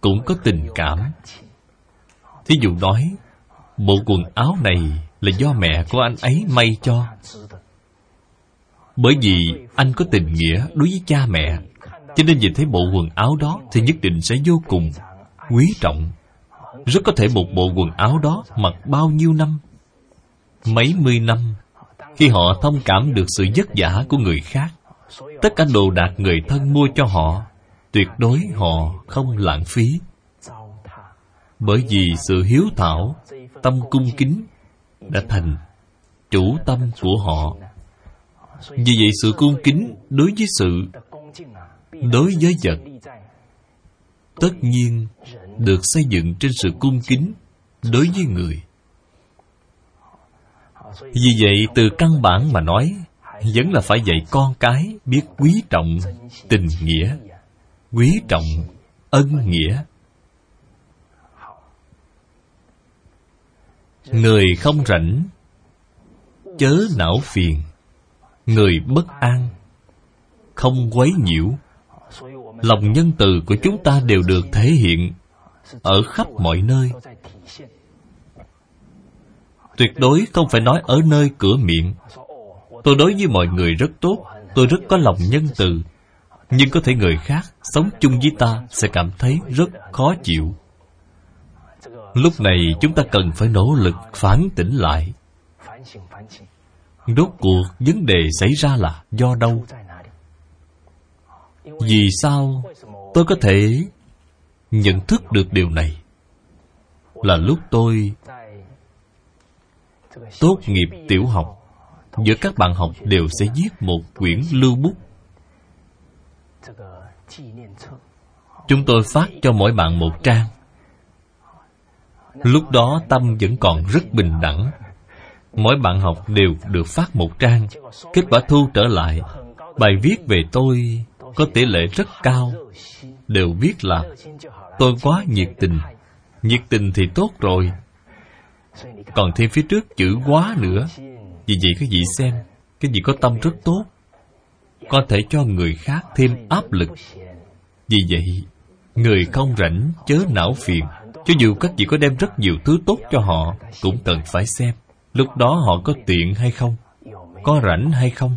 cũng có tình cảm. Thí dụ nói, bộ quần áo này là do mẹ của anh ấy may cho. Bởi vì anh có tình nghĩa đối với cha mẹ, cho nên nhìn thấy bộ quần áo đó thì nhất định sẽ vô cùng quý trọng. Rất có thể một bộ quần áo đó mặc bao nhiêu năm? Mấy mươi năm? Khi họ thông cảm được sự vất vả của người khác. Tất cả đồ đạc người thân mua cho họ, tuyệt đối họ không lãng phí. Bởi vì sự hiếu thảo, tâm cung kính đã thành chủ tâm của họ. Vì vậy sự cung kính đối với sự, đối với vật, tất nhiên được xây dựng trên sự cung kính đối với người vì vậy, từ căn bản mà nói, vẫn là phải dạy con cái biết quý trọng tình nghĩa, quý trọng ân nghĩa. Người không rảnh, chớ não phiền. Người bất an, không quấy nhiễu. Lòng nhân từ của chúng ta đều được thể hiện ở khắp mọi nơi tuyệt đối không phải nói ở nơi cửa miệng. Tôi đối với mọi người rất tốt, tôi rất có lòng nhân từ. Nhưng có thể người khác sống chung với ta sẽ cảm thấy rất khó chịu. Lúc này chúng ta cần phải nỗ lực phản tỉnh lại. Rốt cuộc vấn đề xảy ra là do đâu? Vì sao tôi có thể nhận thức được điều này? Là lúc tôi tốt nghiệp tiểu học giữa các bạn học đều sẽ viết một quyển lưu bút. Chúng tôi phát cho mỗi bạn một trang. Lúc đó tâm vẫn còn rất bình đẳng. Mỗi bạn học đều được phát một trang. Kết quả thu trở lại, Bài viết về tôi có tỷ lệ rất cao. Đều viết là Tôi quá nhiệt tình. Nhiệt tình thì tốt rồi còn thêm phía trước chữ quá nữa. Vì vậy các vị xem Cái gì có tâm rất tốt. Có thể cho người khác thêm áp lực. Vì vậy, Người không rảnh chớ não phiền. Cho dù các vị có đem rất nhiều thứ tốt cho họ, Cũng cần phải xem Lúc đó họ có tiện hay không, Có rảnh hay không.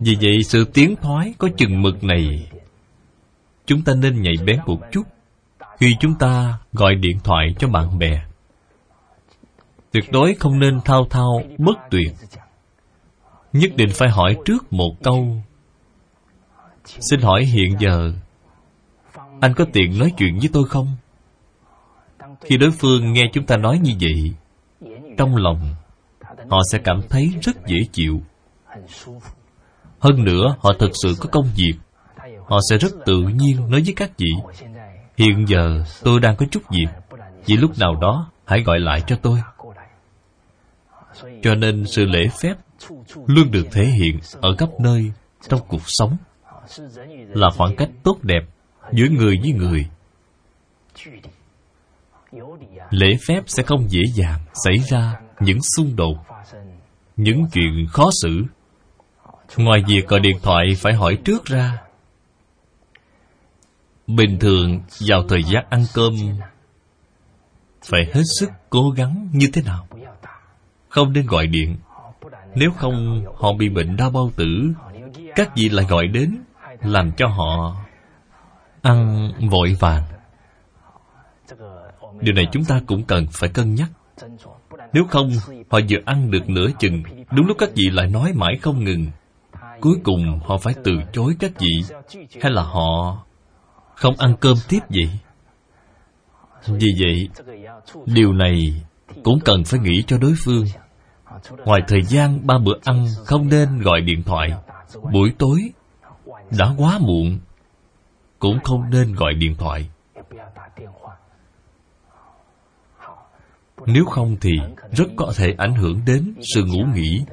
Vì vậy sự tiến thoái có chừng mực này. Chúng ta nên nhạy bén một chút. Khi chúng ta gọi điện thoại cho bạn bè. Tuyệt đối không nên thao thao, bất tuyệt Nhất định phải hỏi trước một câu. Xin hỏi hiện giờ, Anh có tiện nói chuyện với tôi không? Khi đối phương nghe chúng ta nói như vậy, Trong lòng, Họ sẽ cảm thấy rất dễ chịu. Hơn nữa, họ thực sự có công việc. Họ sẽ rất tự nhiên nói với các vị. Hiện giờ tôi đang có chút việc, Vì lúc nào đó hãy gọi lại cho tôi. Cho nên sự lễ phép Luôn được thể hiện ở khắp nơi Trong cuộc sống Là khoảng cách tốt đẹp Giữa người với người. Lễ phép sẽ không dễ dàng Xảy ra những xung đột, Những chuyện khó xử. Ngoài việc gọi điện thoại phải hỏi trước ra Bình thường, vào thời gian ăn cơm, Phải hết sức cố gắng như thế nào? Không nên gọi điện. Nếu không, họ bị bệnh đau bao tử. Các vị lại gọi đến, Làm cho họ Ăn vội vàng. Điều này chúng ta cũng cần phải cân nhắc. Nếu không, Họ vừa ăn được nửa chừng. Đúng lúc các vị lại nói mãi không ngừng. Cuối cùng, họ phải từ chối các vị, Hay là họ không ăn cơm tiếp vậy? Vì vậy, điều này cũng cần phải nghĩ cho đối phương. Ngoài thời gian ba bữa ăn không nên gọi điện thoại, buổi tối đã quá muộn, cũng không nên gọi điện thoại. Nếu không thì rất có thể ảnh hưởng đến sự ngủ nghỉ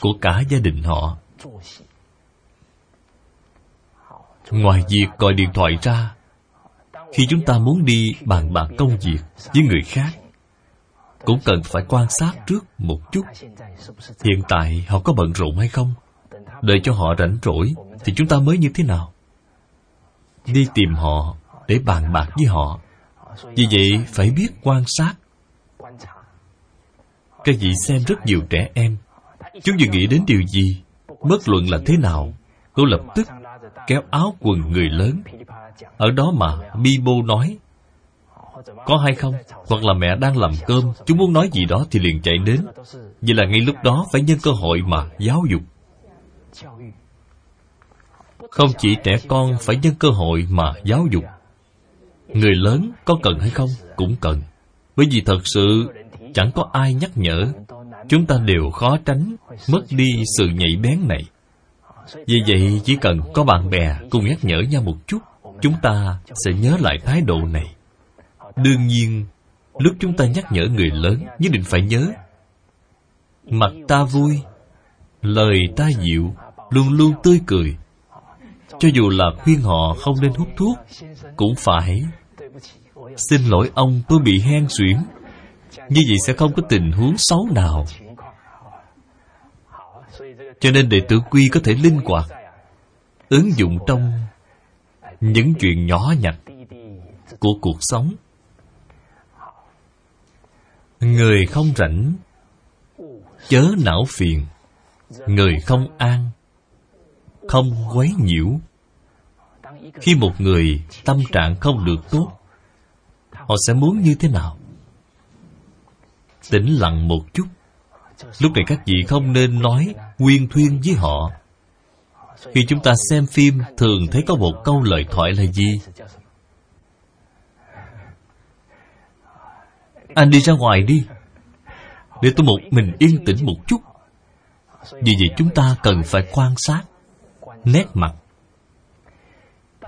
của cả gia đình họ ngoài việc gọi điện thoại ra, khi chúng ta muốn đi bàn bạc công việc với người khác, cũng cần phải quan sát trước một chút. Hiện tại họ có bận rộn hay không? Đợi cho họ rảnh rỗi thì chúng ta mới như thế nào? Đi tìm họ để bàn bạc với họ. Vì vậy, phải biết quan sát. Các vị xem rất nhiều trẻ em, chúng vừa nghĩ đến điều gì, bất luận là thế nào Cô lập tức kéo áo quần người lớn. Ở đó mà Bibo nói, có hay không? Hoặc là mẹ đang làm cơm chúng muốn nói gì đó thì liền chạy đến. Vậy là ngay lúc đó phải nhân cơ hội mà giáo dục. Không chỉ trẻ con phải nhân cơ hội mà giáo dục. Người lớn có cần hay không? Cũng cần. Bởi vì thật sự chẳng có ai nhắc nhở. Chúng ta đều khó tránh, mất đi sự nhạy bén này vì vậy, chỉ cần có bạn bè cùng nhắc nhở nhau một chút, Chúng ta sẽ nhớ lại thái độ này. Đương nhiên, Lúc chúng ta nhắc nhở người lớn, Nhất định phải nhớ. Mặt ta vui, Lời ta dịu, Luôn luôn tươi cười. Cho dù là khuyên họ không nên hút thuốc, Cũng phải. Xin lỗi ông tôi bị hen suyễn. Như vậy sẽ không có tình huống xấu nào cho nên đệ tử quy có thể linh hoạt, ứng dụng trong những chuyện nhỏ nhặt của cuộc sống. Người không rảnh, chớ não phiền. Người không an, không quấy nhiễu. Khi một người tâm trạng không được tốt, họ sẽ muốn như thế nào? Tĩnh lặng một chút lúc này các vị không nên nói nguyên thuyên với họ. Khi chúng ta xem phim, thường thấy có một câu lời thoại là gì? Anh đi ra ngoài đi. Để tôi một mình yên tĩnh một chút. Vì vậy chúng ta cần phải quan sát, nét mặt.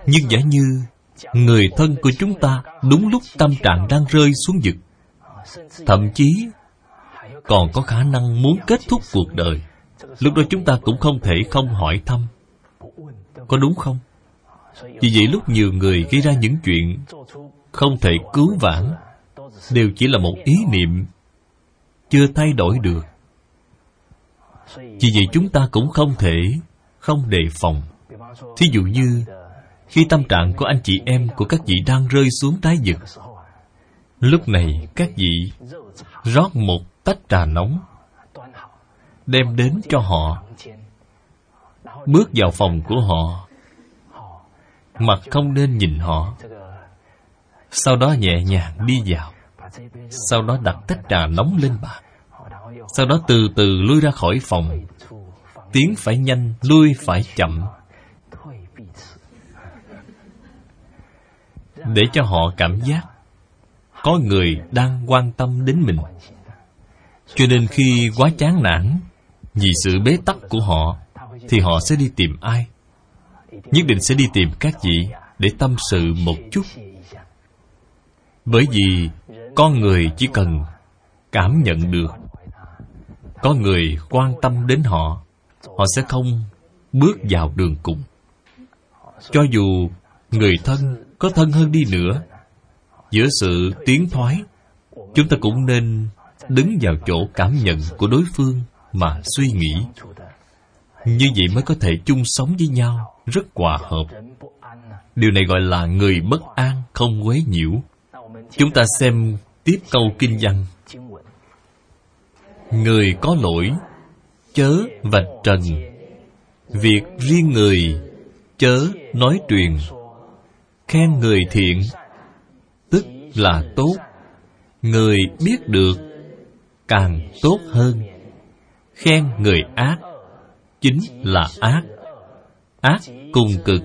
Nhưng giả như người thân của chúng ta đúng lúc tâm trạng đang rơi xuống vực, thậm chí còn có khả năng muốn kết thúc cuộc đời. Lúc đó chúng ta cũng không thể không hỏi thăm. Có đúng không? Vì vậy lúc nhiều người gây ra những chuyện không thể cứu vãn đều chỉ là một ý niệm chưa thay đổi được. Vì vậy chúng ta cũng không thể không đề phòng. Thí dụ như khi tâm trạng của anh chị em của các vị đang rơi xuống đáy vực, lúc này các vị rót một tách trà nóng, đem đến cho họ. Bước vào phòng của họ, mặt không nên nhìn họ. Sau đó nhẹ nhàng đi vào. Sau đó đặt tách trà nóng lên bàn. Sau đó từ từ lui ra khỏi phòng. Tiến phải nhanh, lui phải chậm. Để cho họ cảm giác có người đang quan tâm đến mình cho nên khi quá chán nản vì sự bế tắc của họ, thì họ sẽ đi tìm ai? Nhất định sẽ đi tìm các vị để tâm sự một chút. Bởi vì con người chỉ cần cảm nhận được, có người quan tâm đến họ họ sẽ không bước vào đường cùng. Cho dù người thân có thân hơn đi nữa, giữa sự tiến thoái, chúng ta cũng nên đứng vào chỗ cảm nhận của đối phương mà suy nghĩ. Như vậy mới có thể chung sống với nhau, rất hòa hợp. Điều này gọi là người bất an không quấy nhiễu. Chúng ta xem tiếp câu kinh văn. Người có lỗi, chớ vạch trần. Việc riêng người, chớ nói truyền. Khen người thiện, tức là tốt. Người biết được càng tốt hơn. Khen người ác, chính là ác. Ác cùng cực,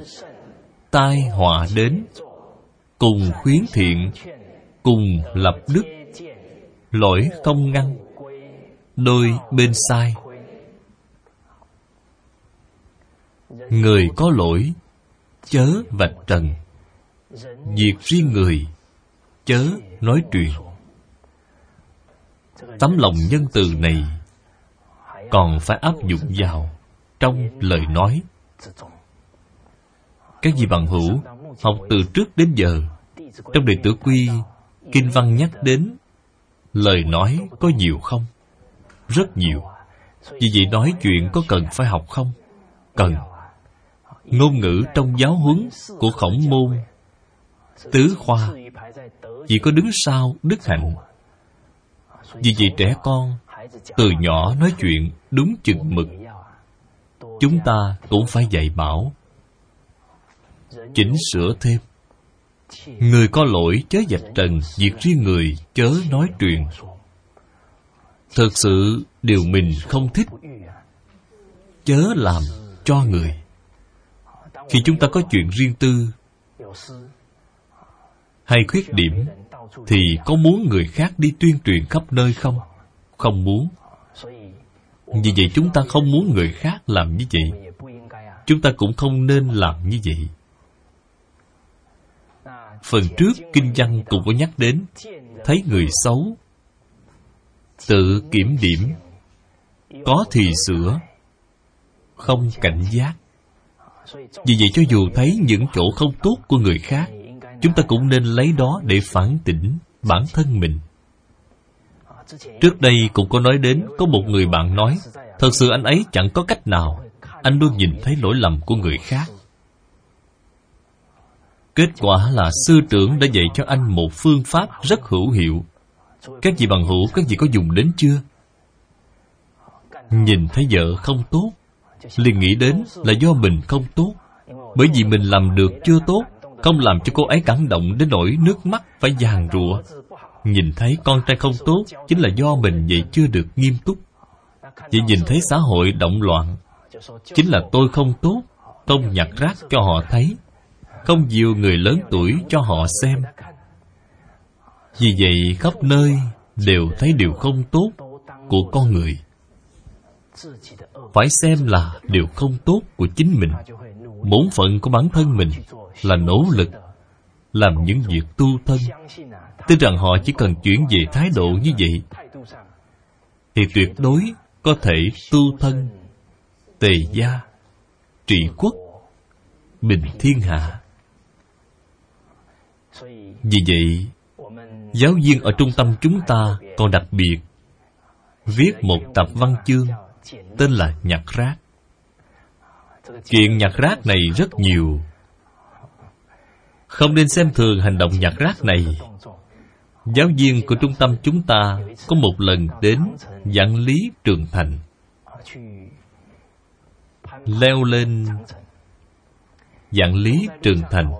tai họa đến. Cùng khuyến thiện, cùng lập đức. Lỗi không ngăn, đôi bên sai. Người có lỗi, chớ vạch trần. Việc riêng người, chớ nói chuyện tấm lòng nhân từ này còn phải áp dụng vào trong lời nói. Các vị bằng hữu học từ trước đến giờ? Trong đệ tử quy, kinh văn nhắc đến lời nói có nhiều không? Rất nhiều. Vì vậy nói chuyện có cần phải học không? Cần. Ngôn ngữ trong giáo huấn của khổng môn, tứ khoa, chỉ có đứng sau đức hạnh vì vậy trẻ con, từ nhỏ nói chuyện đúng chừng mực. Chúng ta cũng phải dạy bảo, chỉnh sửa thêm. Người có lỗi chớ dạch trần việc riêng người chớ nói truyền. Thực sự điều mình không thích, chớ làm cho người. Khi chúng ta có chuyện riêng tư, hay khuyết điểm thì có muốn người khác đi tuyên truyền khắp nơi không? Không muốn. Vì vậy chúng ta không muốn người khác làm như vậy. Chúng ta cũng không nên làm như vậy. Phần trước kinh văn cũng có nhắc đến, thấy người xấu, tự kiểm điểm, có thì sửa, không cảnh giác. Vì vậy cho dù thấy những chỗ không tốt của người khác chúng ta cũng nên lấy đó để phản tỉnh bản thân mình. Trước đây cũng có nói đến, có một người bạn nói, thật sự anh ấy chẳng có cách nào. Anh luôn nhìn thấy lỗi lầm của người khác. Kết quả là sư trưởng đã dạy cho anh một phương pháp rất hữu hiệu. Các vị bằng hữu, các vị có dùng đến chưa? Nhìn thấy vợ không tốt, liền nghĩ đến là do mình không tốt. Bởi vì mình làm được chưa tốt không làm cho cô ấy cảm động đến nỗi nước mắt phải giàn rụa. Nhìn thấy con trai không tốt chính là do mình vậy chưa được nghiêm túc. Chỉ nhìn thấy xã hội động loạn, chính là tôi không tốt, không nhặt rác cho họ thấy, không dìu người lớn tuổi cho họ xem. Vì vậy khắp nơi đều thấy điều không tốt của con người. Phải xem là điều không tốt của chính mình, bổn phận của bản thân mình là nỗ lực làm những việc tu thân. Tin rằng họ chỉ cần chuyển về thái độ như vậy thì tuyệt đối có thể tu thân. Tề gia, trị quốc, bình thiên hạ. Vì vậy, giáo viên ở trung tâm chúng ta còn đặc biệt viết một tập văn chương tên là nhặt rác. Chuyện nhặt rác này rất nhiều không nên xem thường hành động nhặt rác này. Giáo viên của trung tâm chúng ta có một lần đến giảng lý trường thành. Leo lên giảng lý trường thành.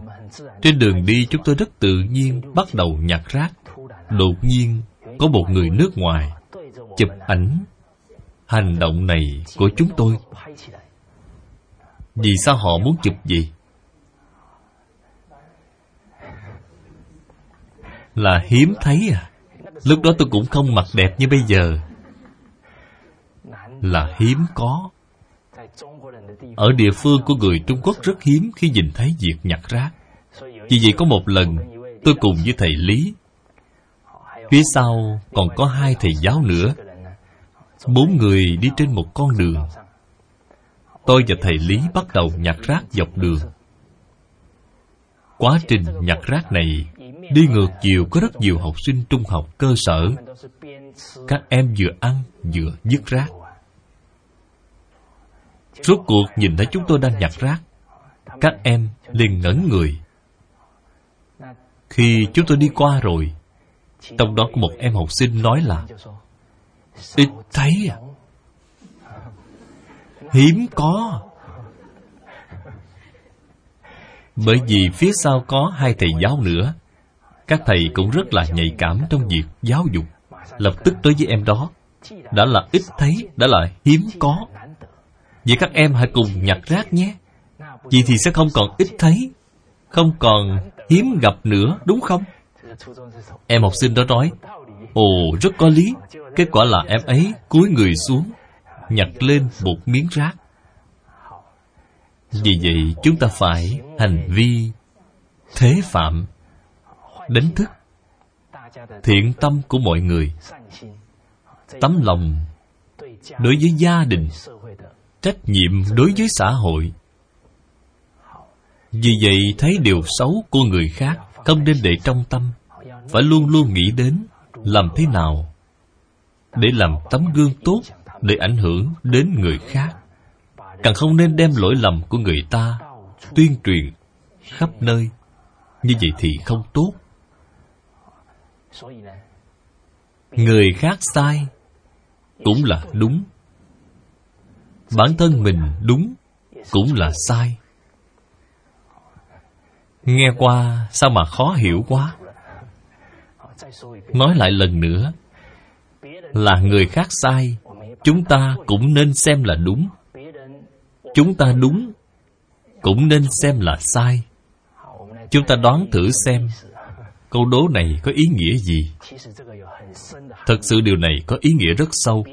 Trên đường đi, chúng tôi rất tự nhiên bắt đầu nhặt rác. Đột nhiên, có một người nước ngoài chụp ảnh hành động này của chúng tôi. Vì sao họ muốn chụp gì? Là hiếm thấy à. Lúc đó tôi cũng không mặc đẹp như bây giờ. Là hiếm có. Ở địa phương của người trung quốc rất hiếm khi nhìn thấy việc nhặt rác. Vì vậy có một lần, tôi cùng với thầy lý. Phía sau còn có hai thầy giáo nữa. Bốn người đi trên một con đường. Tôi và thầy lý bắt đầu nhặt rác dọc đường. Quá trình nhặt rác này đi ngược chiều có rất nhiều học sinh trung học cơ sở. Các em vừa ăn, vừa dứt rác. Rốt cuộc nhìn thấy chúng tôi đang nhặt rác, các em liền ngẩn người. Khi chúng tôi đi qua rồi, trong đó có một em học sinh nói là, ít thấy à? Hiếm có. Bởi vì phía sau có hai thầy giáo nữa các thầy cũng rất là nhạy cảm trong việc giáo dục. Lập tức tới với em đó. Đã là ít thấy, đã là hiếm có. Vậy các em hãy cùng nhặt rác nhé. Vậy thì sẽ không còn ít thấy, không còn hiếm gặp nữa, đúng không? Em học sinh đó nói, ồ, rất có lý. Kết quả là em ấy cúi người xuống, nhặt lên một miếng rác. Vì vậy chúng ta phải hành vi thế phạm đánh thức. Thiện tâm của mọi người. Tấm lòng đối với gia đình. Trách nhiệm đối với xã hội. Vì vậy thấy điều xấu của người khác không nên để trong tâm phải luôn luôn nghĩ đến làm thế nào để làm tấm gương tốt để ảnh hưởng đến người khác. Càng không nên đem lỗi lầm của người ta tuyên truyền khắp nơi. Như vậy thì không tốt. Người khác sai cũng là đúng. Bản thân mình đúng cũng là sai. Nghe qua sao mà khó hiểu quá. Nói lại lần nữa, là người khác sai, chúng ta cũng nên xem là đúng. Chúng ta đúng cũng nên xem là sai. Chúng ta đoán thử xem câu đố này có ý nghĩa gì? Thật sự điều này có ý nghĩa rất sâu.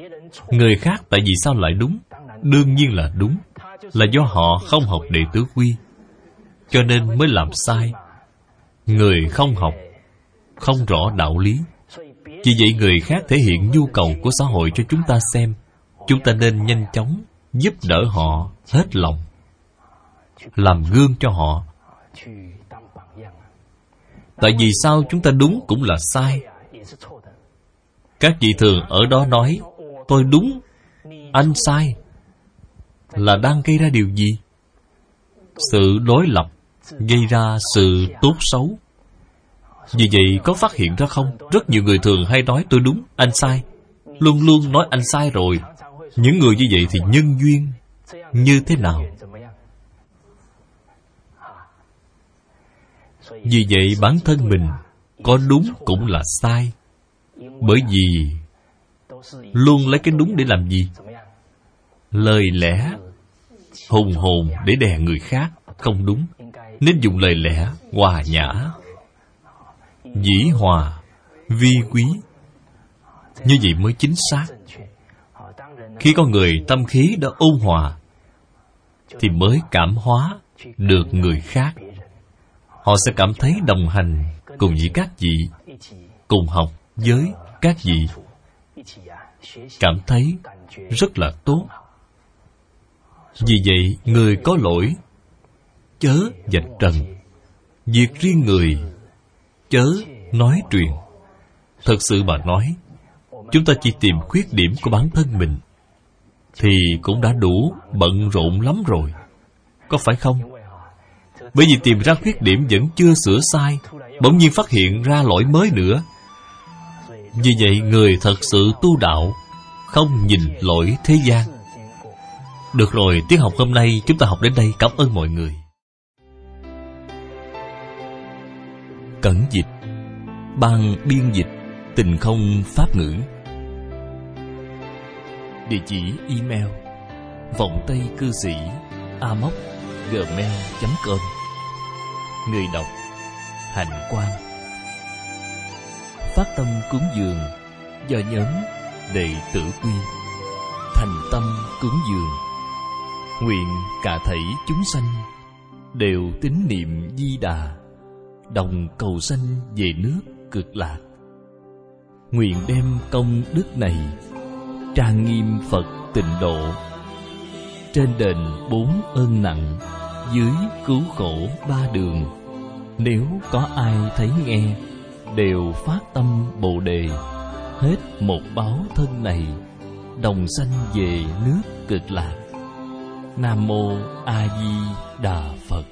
Người khác tại vì sao lại đúng? Đương nhiên là đúng. Là do họ không học đệ tứ quy, cho nên mới làm sai. Người không học, không rõ đạo lý. Vì vậy người khác thể hiện nhu cầu của xã hội cho chúng ta xem. Chúng ta nên nhanh chóng giúp đỡ họ hết lòng, làm gương cho họ tại vì sao chúng ta đúng cũng là sai? Các vị thường ở đó nói, tôi đúng, anh sai. Là đang gây ra điều gì? Sự đối lập gây ra sự tốt xấu. Vì vậy, có phát hiện ra không? Rất nhiều người thường hay nói, tôi đúng, anh sai. Luôn luôn nói, anh sai rồi. Những người như vậy thì nhân duyên như thế nào? Vì vậy bản thân mình có đúng cũng là sai. Bởi vì luôn lấy cái đúng để làm gì? Lời lẽ hùng hồn để đè người khác không đúng, nên dùng lời lẽ hòa nhã, dĩ hòa, vi quý. Như vậy mới chính xác. Khi con người tâm khí đã ôn hòa, thì mới cảm hóa được người khác họ sẽ cảm thấy đồng hành cùng với các vị, cùng học với các vị. Cảm thấy rất là tốt. Vì vậy, người có lỗi, chớ dạch trần. Việc riêng người, chớ nói truyền. Thật sự mà nói, chúng ta chỉ tìm khuyết điểm của bản thân mình, thì cũng đã đủ bận rộn lắm rồi. Có phải không? Bởi vì tìm ra khuyết điểm vẫn chưa sửa sai, bỗng nhiên phát hiện ra lỗi mới nữa. Vì vậy, người thật sự tu đạo không nhìn lỗi thế gian. Được rồi, tiết học hôm nay chúng ta học đến đây. Cảm ơn mọi người. Cẩn dịch, ban biên dịch, tình không pháp ngữ. Địa chỉ email, vọng tây cư sĩ a móc gmail.com người đọc, hạnh quan phát tâm cúng dường do nhóm đệ tử quy. Thành tâm cúng dường, nguyện cả thảy chúng sanh đều tín niệm di đà, đồng cầu sanh về nước cực lạc. Nguyện đem công đức này trang nghiêm phật tịnh độ trên đền bốn ơn nặng, dưới cứu khổ ba đường. Nếu có ai thấy nghe, đều phát tâm bồ đề, hết một báo thân này, đồng sanh về nước cực lạc. Nam mô a di đà phật.